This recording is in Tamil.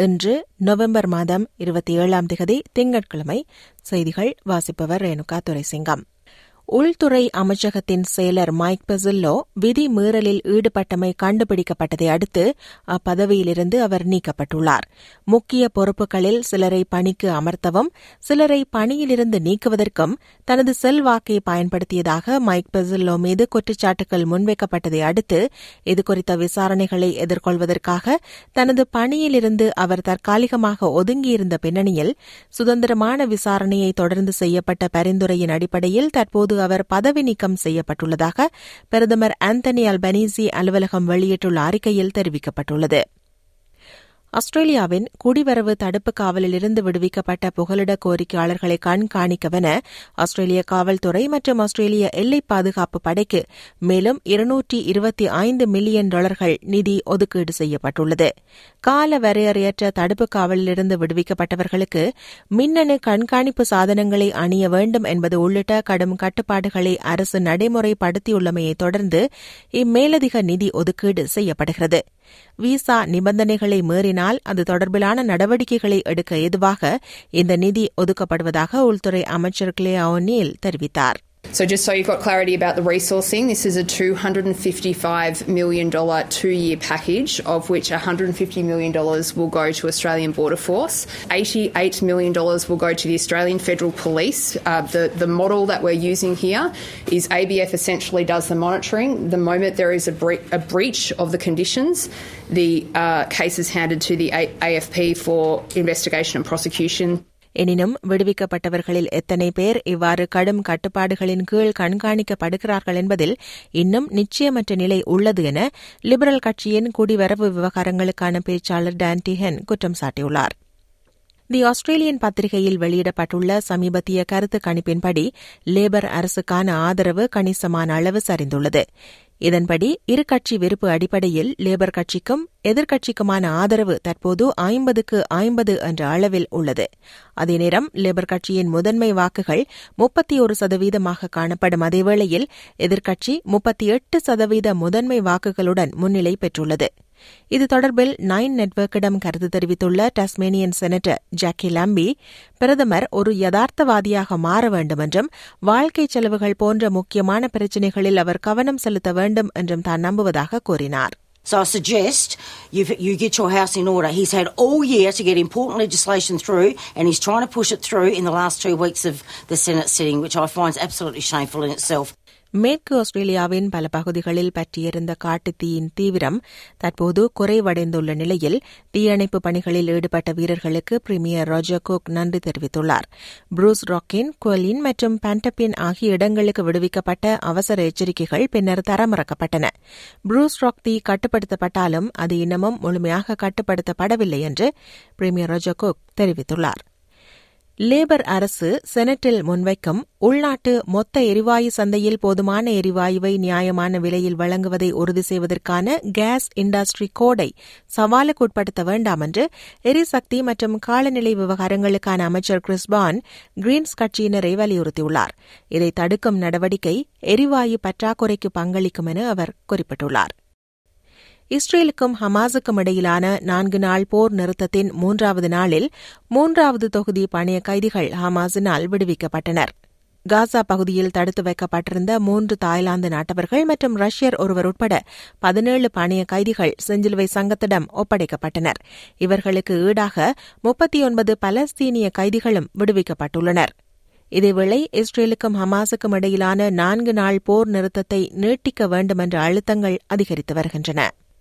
இன்று நவம்பர் மாதம் இருபத்தி ஏழாம் திகதி திங்கட்கிழமை. செய்திகள் வாசிப்பவர் ரேணுகா துரைசிங்கம். உள்துறை அமைச்சகத்தின் செயலர் மைக் பெசில்லோ விதி மீறலில் ஈடுபட்டமை கண்டுபிடிக்கப்பட்டதை அடுத்து அப்பதவியிலிருந்து அவர் நீக்கப்பட்டுள்ளார். முக்கிய பொறுப்புகளில் சிலரை பணிக்கு அமர்த்தவும் சிலரை பணியிலிருந்து நீக்குவதற்கும் தனது செல்வாக்கை பயன்படுத்தியதாக மைக் பெசில்லோ மீது குற்றச்சாட்டுகள் முன்வைக்கப்பட்டதை அடுத்து இதுகுறித்த விசாரணைகளை எதிர்கொள்வதற்காக தனது பணியிலிருந்து அவர் தற்காலிகமாக ஒதுங்கியிருந்த பின்னணியில் சுதந்திரமான விசாரணையை தொடர்ந்து செய்யப்பட்ட பரிந்துரையின் அடிப்படையில் தற்போது அவர் பதவி நீக்கம் செய்யப்பட்டுள்ளதாக பிரதமர் ஆந்தனி அல்பனீசி அலுவலகம் வெளியிட்டுள்ள அறிக்கையில் தெரிவிக்கப்பட்டுள்ளது. ஆஸ்திரேலியாவின் குடிவரவு தடுப்பு காவலிலிருந்து விடுவிக்கப்பட்ட புகலிட கோரிக்கையாளர்களை கண்காணிக்கவென ஆஸ்திரேலிய காவல்துறை மற்றும் ஆஸ்திரேலிய எல்லை பாதுகாப்பு படைக்கு மேலும் இருநூற்றி இருபத்தி ஐந்து மில்லியன் டாலர்கள் நிதி ஒதுக்கீடு செய்யப்பட்டுள்ளது. கால வரையறையற்ற தடுப்பு காவலிலிருந்து விடுவிக்கப்பட்டவர்களுக்கு மின்னணு கண்காணிப்பு சாதனங்களை அணிய வேண்டும் என்பது உள்ளிட்ட கடும் கட்டுப்பாடுகளை அரசு நடைமுறைப்படுத்தியுள்ளமையை தொடர்ந்து இம்மேலதிக நிதி ஒதுக்கீடு செய்யப்படுகிறது. விசா நிபந்தனைகளை மீறினால் அது தொடர்பிலான நடவடிக்கைகளை எடுக்க ஏதுவாக இந்த நிதி ஒதுக்கப்படுவதாக உள்துறை அமைச்சர் கிளே ஒன்னீல் தெரிவித்தார். So, just so you've got clarity about the resourcing, this is a $255 million two year package, of which $150 million will go to Australian Border Force. $88 million will go to the Australian Federal Police. Uh, the, the model that we're using here is ABF essentially does the monitoring. The moment there is a, bre- a breach of the conditions, the uh, case is handed to the a- AFP for investigation and prosecution. எனினும் விடுவிக்கப்பட்டவர்களில் எத்தனை பேர் இவ்வாறு கடும் கட்டுப்பாடுகளின் கீழ் கண்காணிக்கப்படுகிறார்கள் என்பதில் இன்னும் நிச்சயமற்ற நிலை உள்ளது என லிபரல் கட்சியின் குடிவரவு விவகாரங்களுக்கான பேச்சாளர் டான்டி ஹென் குற்றம் சாட்டியுள்ளார். தி ஆஸ்திரேலியன் பத்திரிகையில் வெளியிடப்பட்டுள்ள சமீபத்திய கருத்து கணிப்பின்படி லேபர் அரசுக்கான ஆதரவு கணிசமான அளவு சரிந்துள்ளது. இதன்படி இரு கட்சி விருப்பு அடிப்படையில் லேபர் கட்சிக்கும் எதிர்க்கட்சிக்குமான ஆதரவு தற்போது ஐம்பதுக்கு ஐம்பது என்ற அளவில் உள்ளது. அதே நேரம் லேபர் கட்சியின் முதன்மை வாக்குகள் முப்பத்தி ஒரு சதவீதமாக காணப்படும் அதேவேளையில் எதிர்க்கட்சி முப்பத்தி எட்டு சதவீத முதன்மை வாக்குகளுடன் முன்னிலை பெற்றுள்ளது. இது தொடர்பில் நைன் நெட்வொர்க்கிடம் கருத்து தெரிவித்துள்ள டஸ்மேனியன் செனட்டர் ஜாக்கி லம்பி பிரதமர் ஒரு யதார்த்தவாதியாக மாற வேண்டும் என்றும் வாழ்க்கை செலவுகள் போன்ற முக்கியமான பிரச்சினைகளில் அவர் கவனம் செலுத்த வேண்டும் என்றும் தான் நம்புவதாக கூறினார் So I suggest you you get your house in order. He's had all year to get important legislation through, and he's trying to push it through in the last two weeks of the Senate sitting, which I find is absolutely shameful in itself. மேற்கு ஆஸ்திரேலியாவின் பல பகுதிகளில் பற்றியிருந்த காட்டுத்தீயின் தீவிரம் தற்போது குறைவடைந்துள்ள நிலையில் தீயணைப்பு பணிகளில் ஈடுபட்ட வீரர்களுக்கு பிரிமியர் ராஜர் குக் நன்றி தெரிவித்துள்ளார். புரூஸ் ராக்கின் குவலின் மற்றும் பண்டப்பின் ஆகிய இடங்களுக்கு விடுவிக்கப்பட்ட அவசர எச்சரிக்கைகள் பின்னர் தரமிறக்கப்பட்டன. புரூஸ் ராக் தீ கட்டுப்படுத்தப்பட்டாலும் அது இன்னமும் முழுமையாக கட்டுப்படுத்தப்படவில்லை என்று பிரிமியர் ராஜர் குக் தெரிவித்துள்ளார். லேபர் அரசு செனட்டில் முன்வைக்கும் உள்நாட்டு மொத்த எரிவாயு சந்தையில் போதுமான எரிவாயுவை நியாயமான விலையில் வழங்குவதை உறுதி செய்வதற்கான கேஸ் இண்டஸ்ட்ரி கோடை சவாலுக்கு உட்படுத்த வேண்டாம் என்று எரிசக்தி மற்றும் காலநிலை விவகாரங்களுக்கான அமைச்சர் கிறிஸ்பான் கிரீன்ஸ் கட்சியினரை வலியுறுத்தியுள்ளார். இதை தடுக்கும் நடவடிக்கை எரிவாயு பற்றாக்குறைக்கு பங்களிக்கும் என அவர் குறிப்பிட்டுள்ளார். இஸ்ரேலுக்கும் ஹமாஸுக்கும் இடையிலான நான்கு நாள் போர் நிறுத்தத்தின் மூன்றாவது நாளில் மூன்றாவது தொகுதி பணைய கைதிகள் ஹமாஸினால் விடுவிக்கப்பட்டனர். காசா பகுதியில் தடுத்து வைக்கப்பட்டிருந்த மூன்று தாய்லாந்து நாட்டவர்கள் மற்றும் ரஷ்யர் ஒருவர் உட்பட பதினேழு பணைய கைதிகள் செஞ்சிலுவை சங்கத்திடம் ஒப்படைக்கப்பட்டனர். இவர்களுக்கு ஈடாக முப்பத்தி ஒன்பது பலஸ்தீனிய கைதிகளும் விடுவிக்கப்பட்டுள்ளனர். இதேவேளை இஸ்ரேலுக்கும் ஹமாஸுக்கும் இடையிலான நான்கு நாள் போர் நிறுத்தத்தை நீட்டிக்க வேண்டுமென்ற அழுத்தங்கள் அதிகரித்து வருகின்றன.